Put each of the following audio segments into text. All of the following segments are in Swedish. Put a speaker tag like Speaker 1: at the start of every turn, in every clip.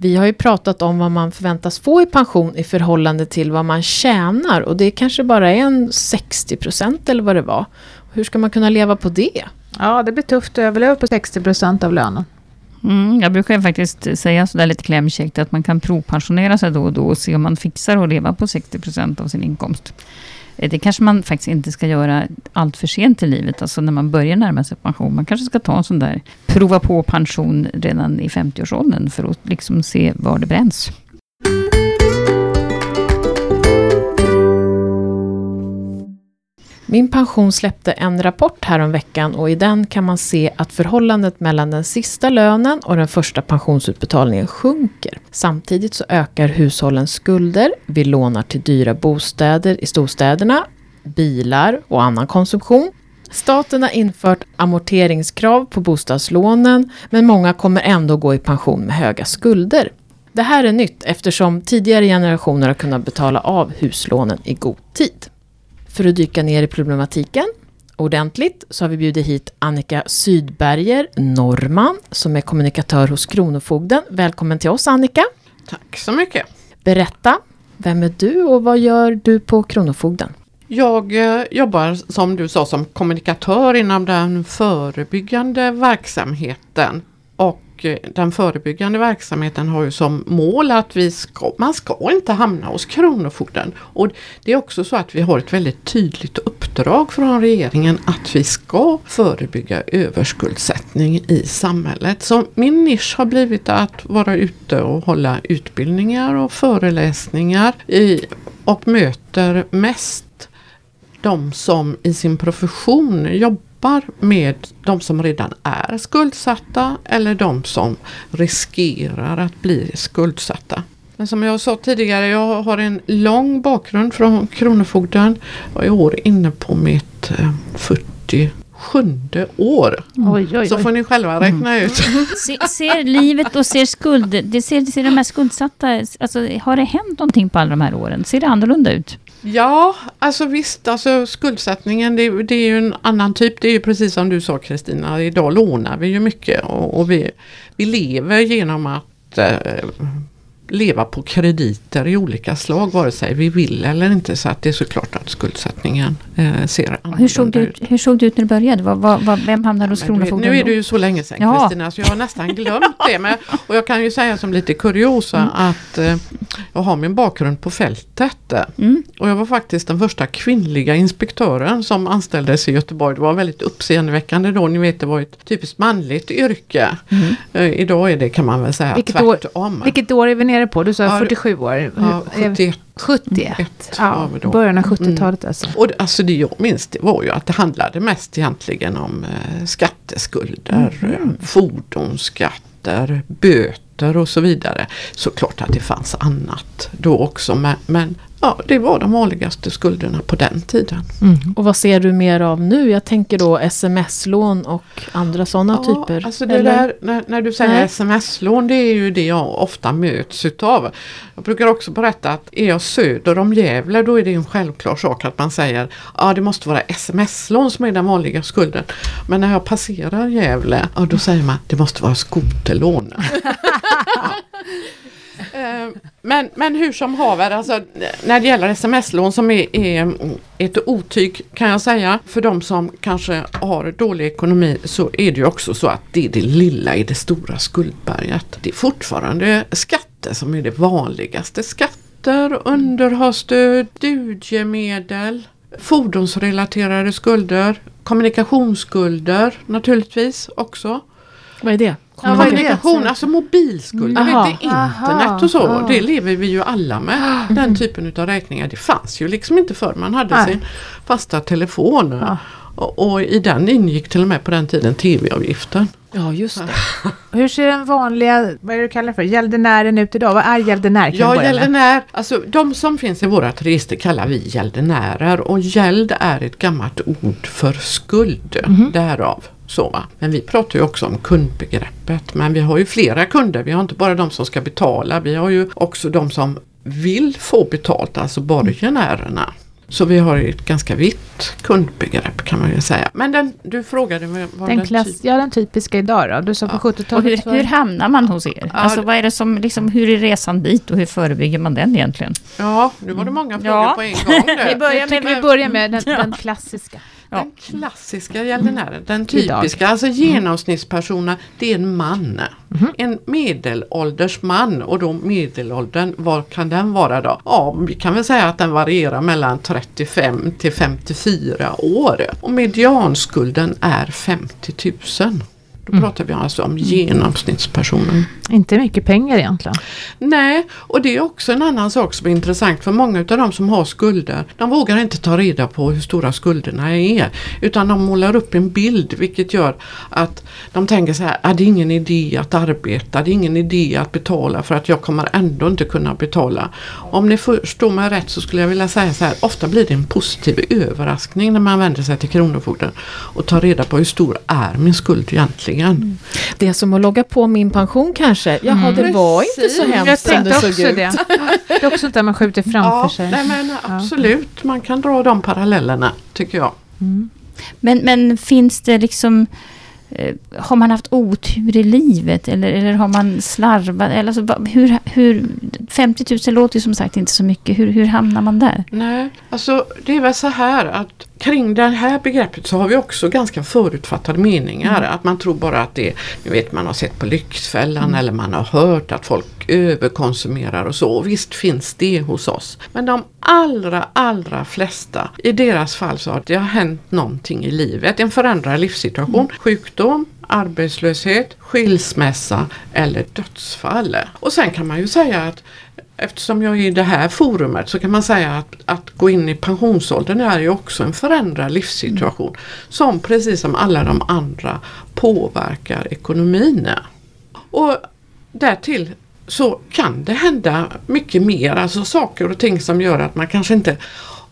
Speaker 1: Vi har ju pratat om vad man förväntas få i pension i förhållande till vad man tjänar och det kanske bara är en 60 procent eller vad det var. Hur ska man kunna leva på det?
Speaker 2: Ja, det blir tufft att överleva på 60 procent av lönen.
Speaker 3: Mm, jag brukar faktiskt säga sådär lite klämkäckt att man kan provpensionera sig då och då och se om man fixar att leva på 60 procent av sin inkomst. Det kanske man faktiskt inte ska göra allt för sent i livet, alltså när man börjar närma sig pension. Man kanske ska ta en sån där prova på pension redan i 50-årsåldern för att liksom se var det bränns.
Speaker 1: Min pension släppte en rapport häromveckan veckan och i den kan man se att förhållandet mellan den sista lönen och den första pensionsutbetalningen sjunker. Samtidigt så ökar hushållens skulder, vi lånar till dyra bostäder i storstäderna, bilar och annan konsumtion. Staten har infört amorteringskrav på bostadslånen men många kommer ändå gå i pension med höga skulder. Det här är nytt eftersom tidigare generationer har kunnat betala av huslånen i god tid. För att dyka ner i problematiken ordentligt så har vi bjudit hit Annika Sydberger Norman som är kommunikatör hos Kronofogden. Välkommen till oss Annika.
Speaker 4: Tack så mycket.
Speaker 1: Berätta, vem är du och vad gör du på Kronofogden?
Speaker 4: Jag eh, jobbar som du sa som kommunikatör inom den förebyggande verksamheten. Och eh, den förebyggande verksamheten har ju som mål att vi ska, man ska inte hamna hos Kronofogden. Och det är också så att vi har ett väldigt tydligt uppdrag från regeringen att vi ska förebygga överskuldsättning i samhället. Så min nisch har blivit att vara ute och hålla utbildningar och föreläsningar i, och möter mest de som i sin profession jobbar med de som redan är skuldsatta eller de som riskerar att bli skuldsatta. Men som jag sa tidigare, jag har en lång bakgrund från Kronofogden och är i år inne på mitt 47 år.
Speaker 2: Oj, oj, oj.
Speaker 4: Så får ni själva räkna ut.
Speaker 3: Se, ser livet och ser skulder, det ser, ser de här skuldsatta, alltså, har det hänt någonting på alla de här åren? Ser det annorlunda ut?
Speaker 4: Ja, alltså visst, alltså skuldsättningen det, det, är ju en annan typ. Det är ju precis som du sa Kristina, idag lånar vi ju mycket och, och vi, vi lever genom att eh, leva på krediter i olika slag vare sig vi vill eller inte. Så att det är såklart att skuldsättningen eh, ser
Speaker 3: hur såg, det ut, hur såg det ut när du började? Var, var, var, vem hamnade hos Kronofogden
Speaker 4: Nu är det ju så länge sedan ja. Kristina så jag har nästan glömt det. Men, och jag kan ju säga som lite kuriosa mm. att eh, jag har min bakgrund på fältet. Mm. Och jag var faktiskt den första kvinnliga inspektören som anställdes i Göteborg. Det var väldigt uppseendeväckande då. Ni vet det var ett typiskt manligt yrke. Mm. Eh, idag är det kan man väl säga
Speaker 2: vilket
Speaker 4: tvärtom.
Speaker 2: År, vilket år är vi nere på? Du sa ja, 47 år.
Speaker 4: Ja, 71.
Speaker 2: 71, ja, början av 70-talet
Speaker 4: mm. alltså. Och alltså det jag minns det var ju att det handlade mest egentligen om eh, skatteskulder, mm. fordonsskatter, böter och så vidare. Såklart att det fanns annat då också men, men Ja, det var de vanligaste skulderna på den tiden.
Speaker 1: Mm. Och vad ser du mer av nu? Jag tänker då sms-lån och andra sådana ja, typer.
Speaker 4: Alltså det där, när, när, du säger sms-lån, det är ju det jag ofta möts utav. Jag brukar också berätta att är jag söder om Gävle då är det en självklar sak att man säger ja det måste vara sms-lån som är den vanliga skulden. Men när jag passerar Gävle, ja, då säger man det måste vara skoterlån. ja. Eh, men, men hur som haver, alltså, när det gäller sms-lån som är, är, mm, ett otyg kan jag säga. För de som kanske har dålig ekonomi så är det ju också så att det är det lilla i det stora skuldberget. Det är fortfarande skatter som är det vanligaste. Skatter, underhållsstöd, studiemedel, fordonsrelaterade skulder, kommunikationsskulder naturligtvis också.
Speaker 1: Vad är det?
Speaker 4: Kommunikation, alltså mobilskulder, mm. vet, internet och så. Aha. Det lever vi ju alla med. Mm. Den typen av räkningar. Det fanns ju liksom inte förr. Man hade Nej. sin fasta telefon. Ja. Och, och, i den ingick till och med på den tiden tv-avgiften.
Speaker 1: Ja just det.
Speaker 2: Hur ser den vanliga, vad är det du kallar för, gäldenären ut idag? Vad är gäldenär?
Speaker 4: Ja gäldenär, alltså de som finns i vårat register kallar vi gäldenärer och gäld är ett gammalt ord för skuld. Mm. Därav så va? Men vi pratar ju också om kundbegreppet. Men vi har ju flera kunder. Vi har inte bara de som ska betala. Vi har ju också de som vill få betalt, alltså borgenärerna. Så vi har ett ganska vitt kundbegrepp kan man ju säga. Men den, du frågade vad
Speaker 2: Den,
Speaker 4: den
Speaker 2: klass,
Speaker 4: typ-
Speaker 2: ja, den typiska idag då? Du sa på
Speaker 4: Ja.
Speaker 3: Och
Speaker 2: 70-talet
Speaker 3: hur, hur hamnar man hos er?
Speaker 4: Ja,
Speaker 3: Alltså vad är det som, liksom, hur är resan dit och hur förebygger man den egentligen?
Speaker 4: Ja, nu var det många frågor
Speaker 3: Ja.
Speaker 4: på en gång.
Speaker 3: Vi börjar med-
Speaker 2: vi börjar med den,
Speaker 3: Ja.
Speaker 2: den klassiska.
Speaker 3: Ja.
Speaker 4: Den klassiska gäldenären, den
Speaker 2: Idag.
Speaker 4: typiska, alltså genomsnittspersonen, det är en man. En medelålders man och då medelåldern, vad kan den vara då? Ja, vi kan väl säga att den varierar mellan 35 till 54 år. Och medianskulden är 50 000. Då pratar vi alltså om genomsnittspersonen.
Speaker 2: Inte mycket pengar egentligen.
Speaker 4: Nej, och det är också en annan sak som är intressant för många av de som har skulder, de vågar inte ta reda på hur stora skulderna är. Utan de målar upp en bild vilket gör att de tänker så här, ah, det är ingen idé att arbeta, det är ingen idé att betala för att jag kommer ändå inte kunna betala. Om ni förstår mig rätt så skulle jag vilja säga så här, ofta blir det en positiv överraskning när man vänder sig till Kronofogden och tar reda på hur stor är min skuld egentligen.
Speaker 1: Det är som att logga på min pension kanske. Jaha, det var inte så hemskt
Speaker 2: Jag
Speaker 1: som
Speaker 2: tänkte
Speaker 1: det
Speaker 2: också
Speaker 1: såg ut.
Speaker 2: det. Det är också där man skjuter framför
Speaker 4: Ja,
Speaker 2: sig.
Speaker 4: nej men absolut, man kan dra de parallellerna tycker jag.
Speaker 3: Men, men finns det liksom... eh, Har man haft otur i livet eller, eller har man slarvat? Eller alltså, hur, hur, 50 000 låter ju som sagt inte så mycket. Hur, hur hamnar man där?
Speaker 4: Nej, alltså det är väl så här att kring det här begreppet så har vi också ganska förutfattade meningar. Att man tror bara att det, ni vet man har sett på Lyxfällan eller man har hört att folk överkonsumerar och så. Och visst finns det hos oss. Men de allra, allra flesta, i deras fall så har det har hänt någonting i livet. En förändrad livssituation, sjukdom, arbetslöshet, skilsmässa eller dödsfall. Och sen kan man ju säga att Eftersom jag är i det här forumet så kan man säga att, att gå in i pensionsåldern är ju också en förändrad livssituation. Som precis som alla de andra påverkar ekonomin. Och därtill så kan det hända mycket mer, alltså saker och ting som gör att man kanske inte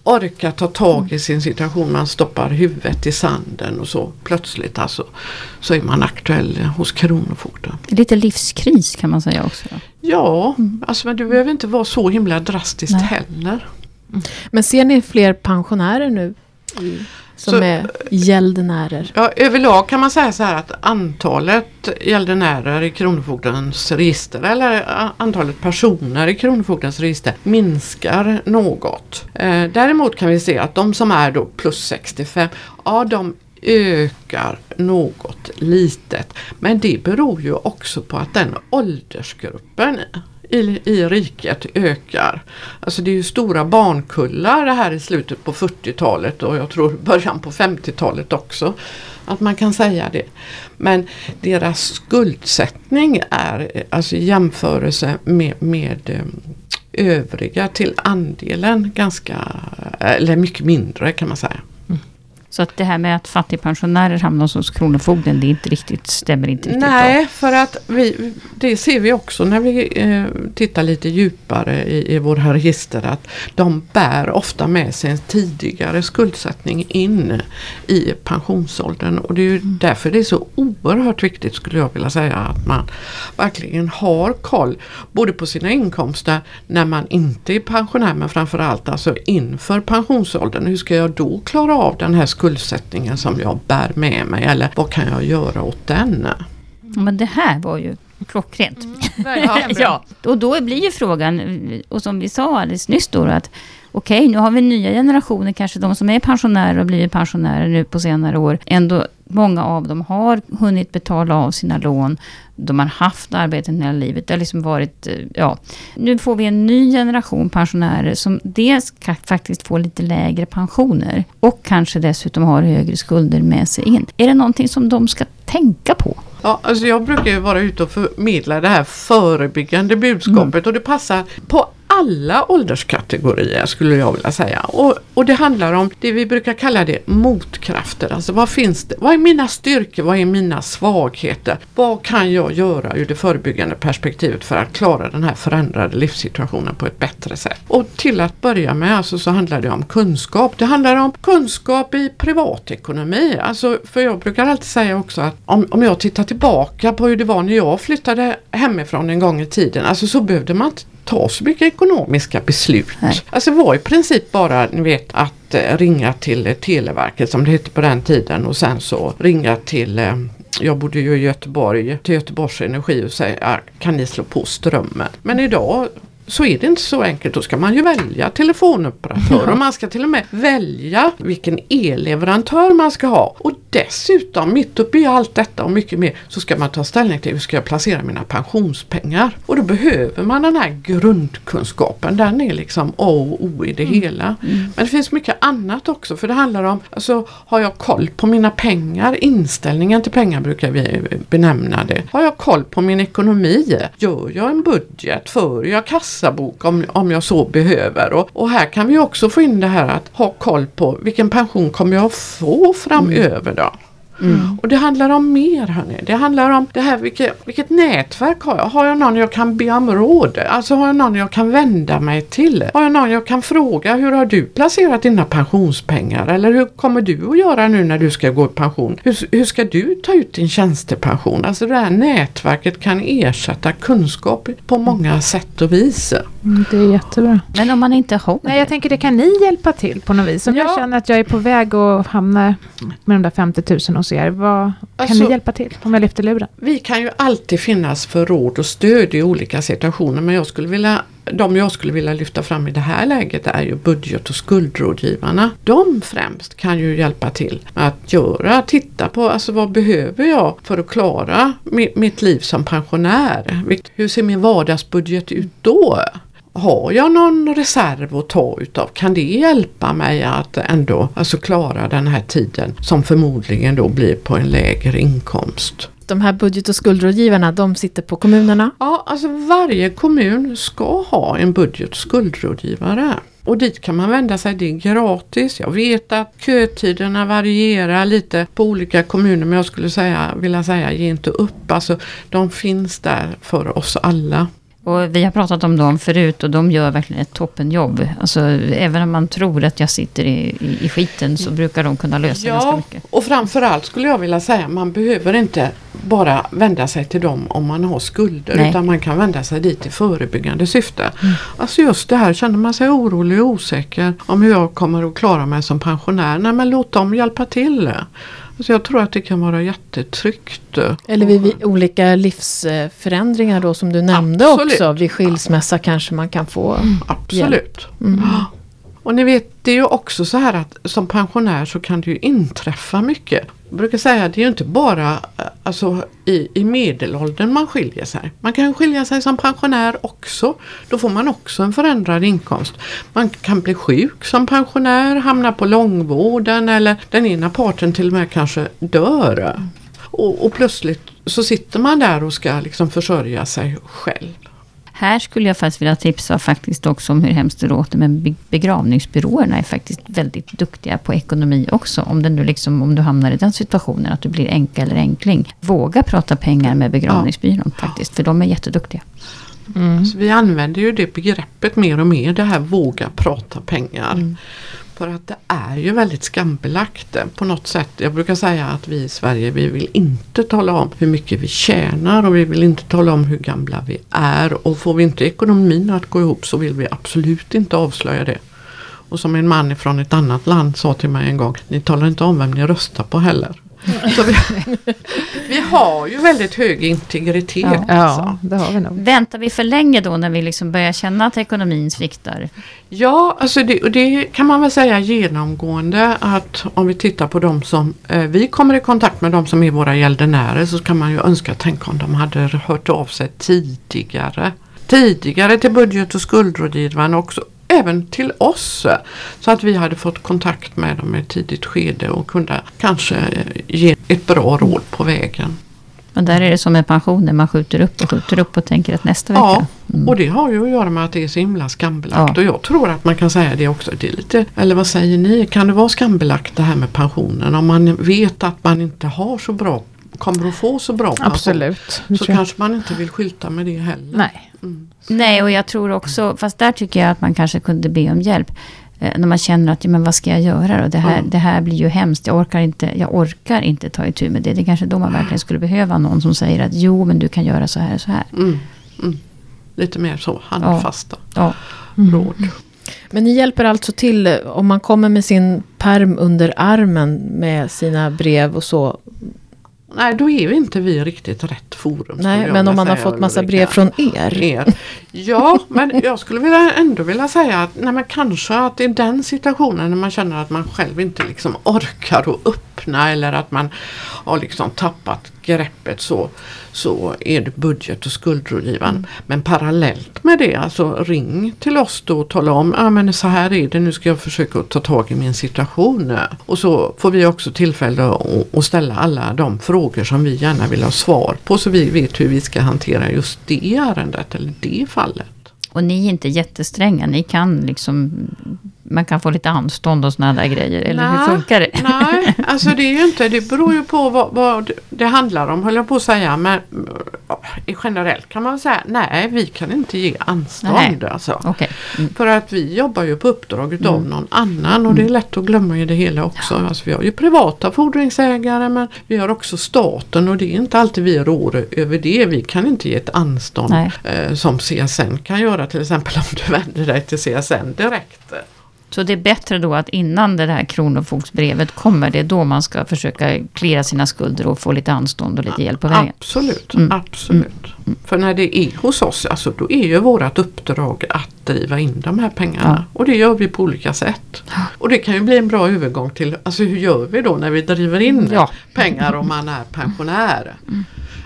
Speaker 4: orkar ta tag i sin situation. Man stoppar huvudet i sanden och så plötsligt alltså så är man aktuell hos Kronofogden.
Speaker 3: Lite livskris kan man säga också. Då.
Speaker 4: Ja, alltså men det behöver inte vara så himla drastiskt
Speaker 3: Nej.
Speaker 4: heller.
Speaker 1: Men ser ni fler pensionärer nu? i- Som
Speaker 4: Så-
Speaker 1: är gäldenärer?
Speaker 4: Ja, överlag kan man säga så här att antalet gäldenärer i Kronofogdens register eller antalet personer i Kronofogdens register minskar något. Eh, däremot kan vi se att de som är då plus 65, ja de ökar något litet. Men det beror ju också på att den åldersgruppen i, i riket ökar. Alltså det är ju stora barnkullar det här i slutet på 40-talet och jag tror början på 50-talet också. Att man kan säga det. Men deras skuldsättning är alltså i jämförelse med, med eh, övriga till andelen ganska, eller mycket mindre kan man säga.
Speaker 3: Så att det här med att fattigpensionärer hamnar hos Kronofogden, det är inte riktigt, stämmer inte riktigt.
Speaker 4: Nej, för att vi, det ser vi också när vi eh, tittar lite djupare i, i våra register att de bär ofta med sig en tidigare skuldsättning in i pensionsåldern och det är ju därför det är så oerhört viktigt skulle jag vilja säga att man verkligen har koll både på sina inkomster när man inte är pensionär men framförallt alltså inför pensionsåldern. Hur ska jag då klara av den här skuldsättningen som jag bär med mig eller vad kan jag göra åt den?
Speaker 3: Men det här var ju klockrent.
Speaker 2: Bra.
Speaker 3: Ja, och då blir ju frågan, och som vi sa alldeles nyss då, att okej, nu har vi nya generationer, kanske de som är pensionärer och blivit pensionärer nu på senare år. Ändå, många av dem har hunnit betala av sina lån. De har haft arbeten hela livet. Det har liksom varit, eh, ja. Nu får vi en ny generation pensionärer som dels faktiskt få lite lägre pensioner och kanske dessutom har högre skulder med sig in. Är det någonting som de ska tänka på?
Speaker 4: Ja, alltså jag brukar ju vara ute och förmedla det här förebyggande budskapet och det passar på alla ålderskategorier skulle jag vilja säga. Och, och det handlar om det vi brukar kalla det motkrafter. Alltså vad finns det? Vad är mina styrkor? Vad är mina svagheter? Vad kan jag göra ur det förebyggande perspektivet för att klara den här förändrade livssituationen på ett bättre sätt? Och till att börja med alltså så handlar det om kunskap. Det handlar om kunskap i privatekonomi. Alltså, för jag brukar alltid säga också att om, om jag tittar tillbaka på hur det var när jag flyttade hemifrån en gång i tiden. Alltså så behövde man inte ta så mycket ekonomiska beslut.
Speaker 3: Nej.
Speaker 4: Alltså det var i princip bara ni vet, att eh, ringa till eh, Televerket som det hette på den tiden och sen så ringa till eh, jag bodde ju i Göteborg, till Göteborgs Energi och säga "Ah, kan ni slå på strömmen? Men idag så är det inte så enkelt. Då ska man ju välja telefonoperatör och man ska till och med välja vilken elleverantör man ska ha. Och dessutom mitt uppe i allt detta och mycket mer så ska man ta ställning till hur ska jag placera mina pensionspengar. Och då behöver man den här grundkunskapen. Den är liksom A och O i det hela. Men det finns mycket annat också för det handlar om, alltså har jag koll på mina pengar? Inställningen till pengar brukar vi benämna det. Har jag koll på min ekonomi? Gör jag en budget? För jag kassabok om, om jag så behöver? Och, och här kan vi också få in det här att ha koll på vilken pension kommer jag få framöver då? Mm. Och det handlar om mer hörni. Det handlar om det här vilket, vilket nätverk har jag? Har jag någon jag kan be om råd? Alltså har jag någon jag kan vända mig till? Har jag någon jag kan fråga hur har du placerat dina pensionspengar? Eller hur kommer du att göra nu när du ska gå i pension? Hur, hur ska du ta ut din tjänstepension? Alltså det här nätverket kan ersätta kunskap på många sätt och vis.
Speaker 2: Mm, Det är jättebra.
Speaker 3: Men om man inte har
Speaker 2: Nej, jag tänker det kan ni hjälpa till på något vis. Om jag
Speaker 4: Ja.
Speaker 2: känner att jag är på väg att hamna med de där 50 000 hos er, vad, kan
Speaker 4: Alltså-
Speaker 2: ni hjälpa till om jag lyfter luren?
Speaker 4: Vi kan ju alltid finnas för råd och stöd i olika situationer men jag skulle vilja de jag skulle vilja lyfta fram i det här läget är ju budget och skuldrådgivarna. De främst kan ju hjälpa till med att göra, titta på alltså vad behöver jag för att klara mi- mitt liv som pensionär? Hur ser min vardagsbudget ut då? Har jag någon reserv att ta utav? Kan det hjälpa mig att ändå alltså klara den här tiden som förmodligen då blir på en lägre inkomst?
Speaker 1: De här budget och skuldrådgivarna, de sitter på kommunerna.
Speaker 4: Ja, alltså varje kommun ska ha en budget och skuldrådgivare. Och dit kan man vända sig, det är gratis. Jag vet att kötiderna varierar lite på olika kommuner men jag skulle säga, vilja säga ge inte upp. Alltså de finns där för oss alla.
Speaker 3: Och vi har pratat om dem förut och de gör verkligen ett toppenjobb. Alltså, även om man tror att jag sitter i, i, i skiten så brukar de kunna lösa ganska
Speaker 4: Ja,
Speaker 3: mycket.
Speaker 4: och framförallt skulle jag vilja säga man behöver inte bara vända sig till dem om man har skulder
Speaker 3: Nej.
Speaker 4: utan man kan vända sig dit i förebyggande syfte. Alltså just det här, känner man sig orolig och osäker om hur jag kommer att klara mig som pensionär, nej men låt dem hjälpa till. Alltså jag tror att det kan vara jättetryggt.
Speaker 1: Eller vid, vid olika livsförändringar då som du nämnde
Speaker 4: Absolut.
Speaker 1: också. Vid skilsmässa kanske man kan få
Speaker 4: Absolut.
Speaker 1: Mm.
Speaker 4: Och ni vet, det är ju också så här att som pensionär så kan det ju inträffa mycket. Jag brukar säga att det är ju inte bara eh, alltså, i, i medelåldern man skiljer sig. Man kan skilja sig som pensionär också. Då får man också en förändrad inkomst. Man kan bli sjuk som pensionär, hamna på långvården eller den ena parten till och med kanske dör. Och, och plötsligt så sitter man där och ska liksom försörja sig själv.
Speaker 3: Här skulle jag faktiskt vilja tipsa faktiskt också om hur hemskt det låter, men be- begravningsbyråerna är faktiskt väldigt duktiga på ekonomi också. Om, det nu liksom, om du hamnar i den situationen att du blir änka eller enkling. Våga prata pengar med begravningsbyrån faktiskt, för de är jätteduktiga.
Speaker 4: Så vi använder ju det begreppet mer och mer, det här våga prata pengar. För att det är ju väldigt skambelagt på något sätt. Jag brukar säga att vi i Sverige vi vill inte tala om hur mycket vi tjänar och vi vill inte tala om hur gamla vi är. Och får vi inte ekonomin att gå ihop så vill vi absolut inte avslöja det. Och som en man från ett annat land sa till mig en gång, ni talar inte om vem ni röstar på heller. Så vi, vi har ju väldigt hög integritet.
Speaker 3: Ja.
Speaker 2: Ja,
Speaker 4: alltså.
Speaker 2: det har vi nog.
Speaker 3: Väntar vi för länge då när vi liksom börjar känna att ekonomin sviktar?
Speaker 4: Ja, alltså det, och det kan man väl säga genomgående att om vi tittar på de som eh, vi kommer i kontakt med, de som är våra gäldenärer så kan man ju önska, tänk om de hade hört av sig tidigare. Tidigare till budget och skuldrådgivaren också. Även till oss. Så att vi hade fått kontakt med dem i ett tidigt skede och kunde kanske eh, ge ett bra råd på vägen.
Speaker 3: Men där är det som med pensioner, man skjuter upp och skjuter upp och tänker att nästa
Speaker 4: Ja,
Speaker 3: vecka. Mm.
Speaker 4: och det har ju att göra med att det är så himla skambelagt.
Speaker 3: Ja.
Speaker 4: Och jag tror att man kan säga det också. Det är lite, eller vad säger ni? Kan det vara skambelagt det här med pensionen? Om man vet att man inte har så bra, kommer att få så bra pension.
Speaker 2: Absolut. Det
Speaker 4: Så kanske man inte vill skylta med det heller.
Speaker 2: Nej.
Speaker 4: Mm.
Speaker 3: Nej, och jag tror också, fast där tycker jag att man kanske kunde be om hjälp. Eh, när man känner att, ja, men vad ska jag göra då? Det här,
Speaker 4: Mm.
Speaker 3: det här blir ju hemskt. Jag orkar, inte, jag orkar inte ta itu med det. Det är kanske då man verkligen skulle behöva någon som säger att jo, men du kan göra så här och så här.
Speaker 4: Mm. Mm. lite mer så handfasta
Speaker 3: Ja.
Speaker 4: råd.
Speaker 1: Men ni hjälper alltså till eh, om man kommer med sin perm under armen med sina brev och så.
Speaker 4: Nej, då är ju inte vi riktigt rätt forum.
Speaker 1: Nej, men om man har fått massa brev från er.
Speaker 4: er. Ja, men jag skulle vilja, ändå vilja säga att nej, men kanske att i den situationen när man känner att man själv inte liksom orkar att öppna eller att man har liksom tappat greppet så, så är det budget och skuldrådgivaren. Men parallellt med det, alltså ring till oss då och tala om ah, men så här är det, nu ska jag försöka ta tag i min situation. Och så får vi också tillfälle att, att ställa alla de frågor som vi gärna vill ha svar på så vi vet hur vi ska hantera just det ärendet eller det fallet.
Speaker 3: Och ni är inte jättestränga. Ni kan liksom... Man kan få lite anstånd och såna där grejer. Eller hur
Speaker 4: Nej,
Speaker 3: funkar det?
Speaker 4: Nej, alltså det är ju inte, det beror ju på vad, vad det handlar om höll jag på att säga. Men ja, generellt kan man säga nej vi kan inte ge anstånd.
Speaker 3: Nej.
Speaker 4: Alltså.
Speaker 3: Okej. Mm.
Speaker 4: För att vi jobbar ju på uppdrag utav någon annan och det är lätt att glömma i det hela också. Alltså, vi har ju privata fordringsägare men vi har också staten och det är inte alltid vi rår över det. Vi kan inte ge ett anstånd eh, som CSN kan göra till exempel om du vänder dig till CSN direkt.
Speaker 3: Så det är bättre då att innan det här kronofogdsbrevet kommer, det är då man ska försöka klara sina skulder och få lite anstånd och lite hjälp på vägen.
Speaker 4: Absolut,
Speaker 3: Mm.
Speaker 4: absolut. För när det är hos oss, alltså, då är ju vårt uppdrag att driva in de här pengarna. Och det gör vi på olika sätt. Och det kan ju bli en bra övergång till, alltså hur gör vi då när vi driver in
Speaker 3: Ja.
Speaker 4: pengar om man är pensionär?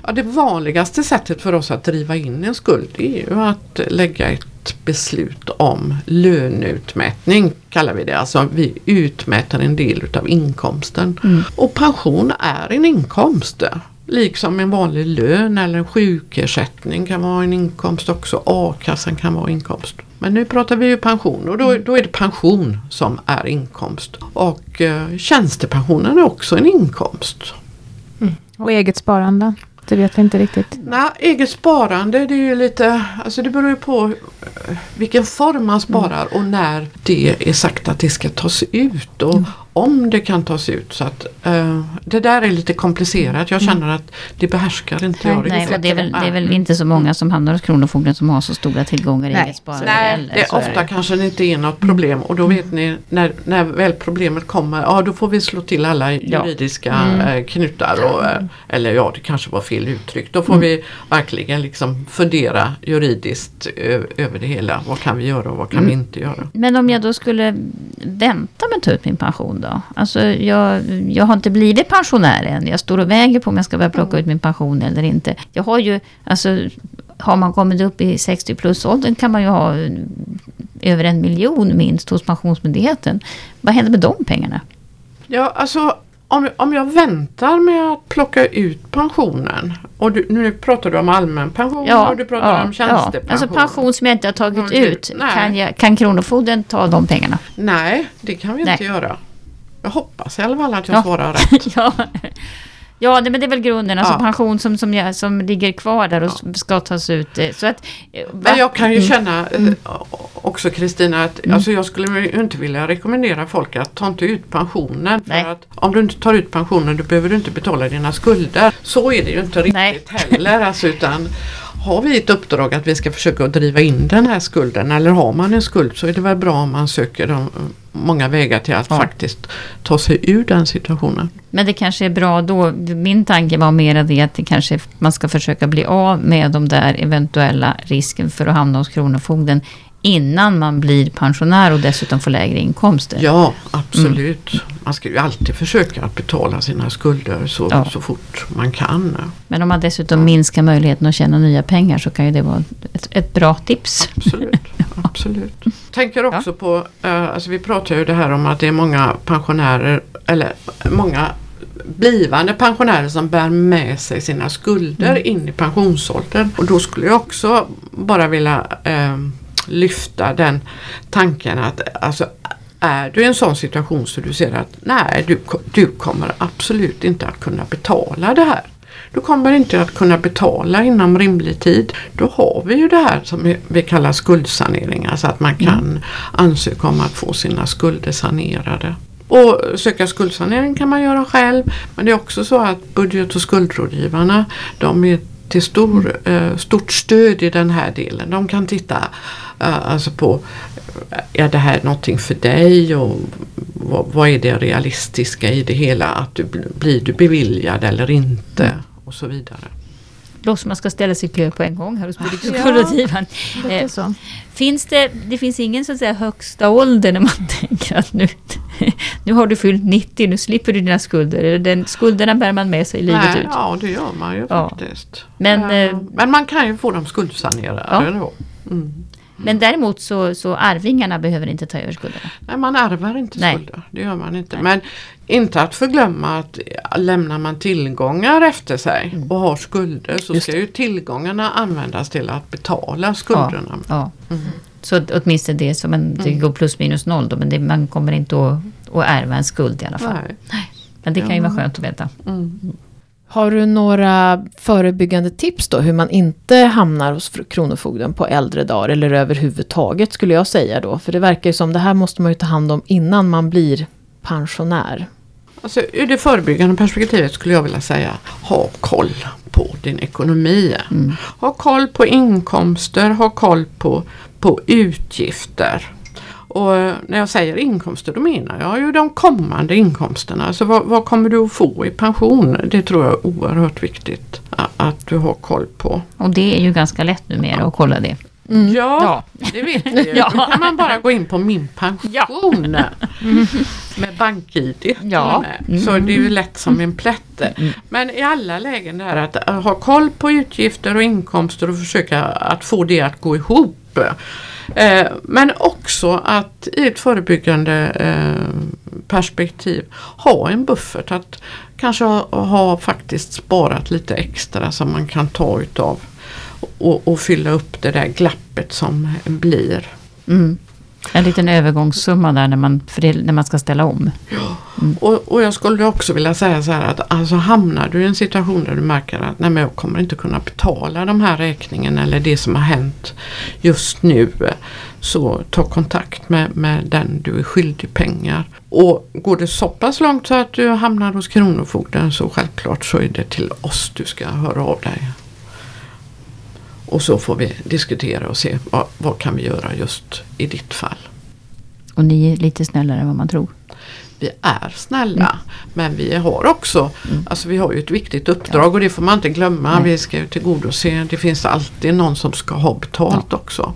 Speaker 4: Ja, det vanligaste sättet för oss att driva in en skuld är ju att lägga ett beslut om löneutmätning kallar vi det. Alltså vi utmäter en del utav inkomsten. Och pension är en inkomst. Liksom en vanlig lön eller en sjukersättning kan vara en inkomst också. A-kassan kan vara inkomst. Men nu pratar vi ju pension och då, då är det pension som är inkomst. Och eh, tjänstepensionen är också en inkomst.
Speaker 2: Och eget sparande. Det vet vi inte riktigt.
Speaker 4: Nej, eget sparande det är ju lite, alltså det beror ju på eh, vilken form man sparar och när det är sagt att det ska tas ut och om det kan tas ut. Så att eh, Det där är lite komplicerat. Jag känner att det behärskar inte jag
Speaker 3: Nej,
Speaker 4: riktigt.
Speaker 3: det är, väl, det är väl inte så många som hamnar hos Kronofogden som har så stora tillgångar i eget sparande.
Speaker 4: Nej,
Speaker 3: heller,
Speaker 4: det ofta
Speaker 3: det.
Speaker 4: kanske det inte är något problem och då vet ni när, när väl problemet kommer, ja då får vi slå till alla juridiska eh, knutar. Och, eh, eller ja, det kanske var fel uttryck. Då får vi verkligen liksom fundera juridiskt över det hela. Vad kan vi göra och vad kan vi inte göra?
Speaker 3: Men om jag då skulle vänta med att ta ut min pension då? Alltså jag, jag har inte blivit pensionär än. Jag står och väger på om jag ska börja plocka ut min pension eller inte. Jag har ju, alltså har man kommit upp i 60 plus åldern kan man ju ha över en miljon minst hos Pensionsmyndigheten. Vad händer med de pengarna?
Speaker 4: Ja, alltså om, om jag väntar med att plocka ut pensionen och du, nu pratar du om allmän pension och du pratar om tjänstepension.
Speaker 3: Alltså pension som jag inte har tagit
Speaker 4: Mm,
Speaker 3: ut.
Speaker 4: nej.
Speaker 3: Kan, jag, kan Kronofogden ta de pengarna?
Speaker 4: Nej, det kan vi
Speaker 3: Nej.
Speaker 4: inte göra. Jag hoppas i alla fall att jag
Speaker 3: Ja.
Speaker 4: svarar rätt.
Speaker 3: ja, ja det, men det är väl grunden. Alltså
Speaker 4: Ja.
Speaker 3: pension som, som, som ligger kvar där och ska tas ut. eh, Så att, eh?
Speaker 4: Men jag kan ju
Speaker 3: Mm.
Speaker 4: känna eh, också Kristina att alltså jag skulle inte vilja rekommendera folk att ta inte ut pensionen. För att om du inte tar ut pensionen då behöver du inte betala dina skulder. Så är det ju inte riktigt
Speaker 3: Nej.
Speaker 4: heller. Alltså, utan har vi ett uppdrag att vi ska försöka driva in den här skulden eller har man en skuld så är det väl bra om man söker de, många vägar till att
Speaker 3: Ja.
Speaker 4: faktiskt ta sig ur den situationen.
Speaker 3: Men det kanske är bra då. Min tanke var mer det att det kanske man ska försöka bli av med de där eventuella risken för att hamna hos Kronofogden innan man blir pensionär och dessutom får lägre inkomster.
Speaker 4: Ja, absolut. Man ska ju alltid försöka att betala sina skulder så,
Speaker 3: Ja.
Speaker 4: så fort man kan.
Speaker 3: Men om man dessutom minskar möjligheten att tjäna nya pengar så kan ju det vara ett, ett bra tips.
Speaker 4: Absolut. absolut. Tänker också på, eh, alltså vi pratar ju det här om att det är många pensionärer, eller många blivande pensionärer som bär med sig sina skulder in i pensionsåldern. Och då skulle jag också bara vilja eh, lyfta den tanken att alltså, är du i en sån situation så du ser att nej, du, du kommer absolut inte att kunna betala det här. Du kommer inte att kunna betala inom rimlig tid. Då har vi ju det här som vi- kallar skuldsanering. Alltså att man kan ansöka om att få sina skulder sanerade. Och söka skuldsanering kan man göra själv. Men det är också så att budget och skuldrådgivarna de är till stor, eh, stort stöd i den här delen. De kan titta eh, alltså på är det här någonting för dig och vad, vad är det realistiska i det hela? Att du, blir du beviljad eller inte? Och så vidare.
Speaker 3: Som man ska ställa sig i kö på en gång här hos
Speaker 2: Budgetrådgivaren.
Speaker 3: Ja,
Speaker 2: Eh.
Speaker 3: Finns det, det finns ingen så att säga högsta ålder när man tänker att nu, nu har du fyllt 90, nu slipper du dina skulder. Eller Den, skulderna bär man med sig livet
Speaker 4: Nej,
Speaker 3: ut.
Speaker 4: Ja, det gör man ju
Speaker 3: Ja.
Speaker 4: faktiskt.
Speaker 3: Men,
Speaker 4: Eh,
Speaker 3: eh,
Speaker 4: men man kan ju få dem skuldsanerade
Speaker 3: Ja.
Speaker 4: Mm.
Speaker 3: Men däremot så, så arvingarna behöver inte ta över skulderna.
Speaker 4: Nej, man ärver inte
Speaker 3: Nej.
Speaker 4: skulder. Det gör man inte. Men inte att förglömma att lämnar man tillgångar efter sig och har skulder så
Speaker 1: Mm. Just
Speaker 4: ska ju tillgångarna användas till att betala skulderna.
Speaker 3: Ja.
Speaker 4: Mm.
Speaker 3: Så åtminstone det, så man, det går plus minus noll då, men det, man kommer inte att, att ärva en skuld i alla fall.
Speaker 4: Nej.
Speaker 3: Men det kan ju vara skönt att veta.
Speaker 4: Mm.
Speaker 1: Har du några förebyggande tips då hur man inte hamnar hos Kronofogden på äldre dagar eller överhuvudtaget skulle jag säga då? För det verkar ju som det här måste man ju ta hand om innan man blir pensionär.
Speaker 4: Alltså, ur det förebyggande perspektivet skulle jag vilja säga ha koll på din ekonomi.
Speaker 3: Mm.
Speaker 4: Ha koll på inkomster, ha koll på, på utgifter. Och när jag säger inkomster då menar jag ju de kommande inkomsterna. Alltså vad, vad kommer du att få i pension? Det tror jag är oerhört viktigt att du har koll på.
Speaker 3: Och det är ju ganska lätt numera att kolla det.
Speaker 4: Ja, det vet vi ju.
Speaker 3: Ja.
Speaker 4: Då kan man bara gå in på min pension. Med BankID.
Speaker 3: Ja.
Speaker 4: med. Så det är ju lätt som en plätt. Men i alla lägen där att äh, ha koll på utgifter och inkomster och försöka att få det att gå ihop. Eh, men också att i ett förebyggande eh, perspektiv ha en buffert. Att kanske ha, ha faktiskt sparat lite extra som man kan ta utav och, och fylla upp det där glappet som blir.
Speaker 3: Mm. En liten övergångssumma där när man, det, när man ska ställa om.
Speaker 4: Och, och jag skulle också vilja säga så här att alltså hamnar du i en situation där du märker att nej men jag kommer inte kunna betala de här räkningen eller det som har hänt just nu. Så ta kontakt med, med den du är skyldig pengar. Och går det så pass långt så att du hamnar hos Kronofogden så självklart så är det till oss du ska höra av dig. Och så får vi diskutera och se vad, vad kan vi göra just i ditt fall.
Speaker 3: Och ni är lite snällare än vad man tror.
Speaker 4: vi är snälla. Men vi har också, alltså vi har ju ett viktigt uppdrag och det får man inte glömma.
Speaker 3: Nej.
Speaker 4: Vi ska ju tillgodose, det finns alltid någon som ska ha betalt också.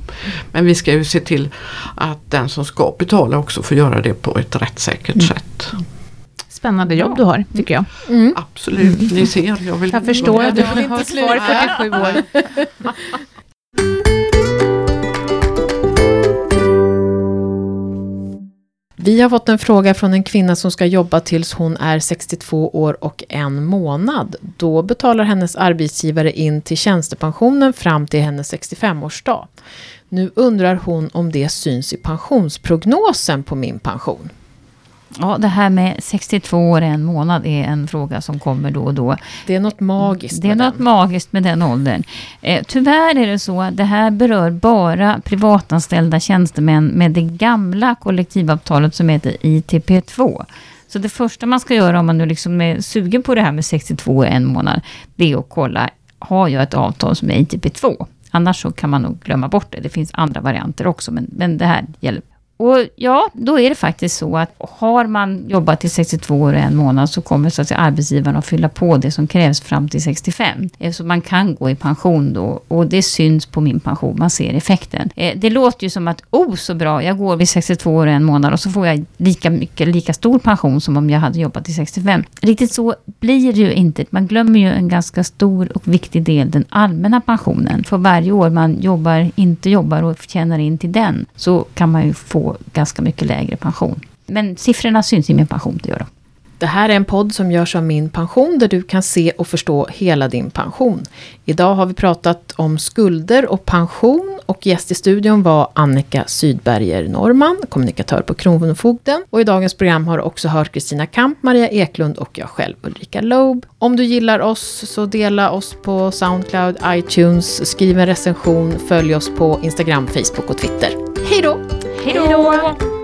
Speaker 4: Men vi ska ju se till att den som ska betala också får göra det på ett rättssäkert sätt.
Speaker 2: Spännande jobb du har, tycker jag.
Speaker 4: Absolut, ni ser. Jag, vill
Speaker 2: Jag förstår att du
Speaker 1: Jag
Speaker 2: har kvar
Speaker 1: sluta.
Speaker 2: 47 år.
Speaker 1: Vi har fått en fråga från en kvinna som ska jobba tills hon är 62 år och en månad. Då betalar hennes arbetsgivare in till tjänstepensionen fram till hennes 65-årsdag. Nu undrar hon om det syns i pensionsprognosen på min pension.
Speaker 3: Ja, det här med 62 år en månad är en fråga som kommer då och då.
Speaker 1: Det är något magiskt
Speaker 3: Det är något
Speaker 1: den.
Speaker 3: magiskt med den åldern. Eh, tyvärr är det så att det här berör bara privatanställda tjänstemän med det gamla kollektivavtalet som heter ITP2. Så det första man ska göra om man nu liksom är sugen på det här med 62 och en månad, det är att kolla, har jag ett avtal som är ITP2? Annars så kan man nog glömma bort det. Det finns andra varianter också, men, men det här gäller. Och ja, då är det faktiskt så att har man jobbat till 62 år och en månad så kommer så att säga, arbetsgivaren att fylla på det som krävs fram till 65. Eh, så man kan gå i pension då och det syns på min pension, man ser effekten. Eh, det låter ju som att, oh så bra, jag går vid 62 år och en månad och så får jag lika mycket, lika stor pension som om jag hade jobbat till 65. Riktigt så blir det ju inte. Man glömmer ju en ganska stor och viktig del, den allmänna pensionen. För varje år man jobbar, inte jobbar och tjänar in till den, så kan man ju få få ganska mycket lägre pension. Men siffrorna syns i min pension, det gör de.
Speaker 1: Det här är en podd som görs av Min pension där du kan se och förstå hela din pension. Idag har vi pratat om skulder och pension och gäst i studion var Annika Sydberger Norman, kommunikatör på Kronofogden. Och i dagens program har du också hört Kristina Kamp, Maria Eklund och jag själv Ulrika Loeb. Om du gillar oss så dela oss på Soundcloud, iTunes, skriv en recension, följ oss på Instagram, Facebook och Twitter. Hej då!
Speaker 3: Hej då!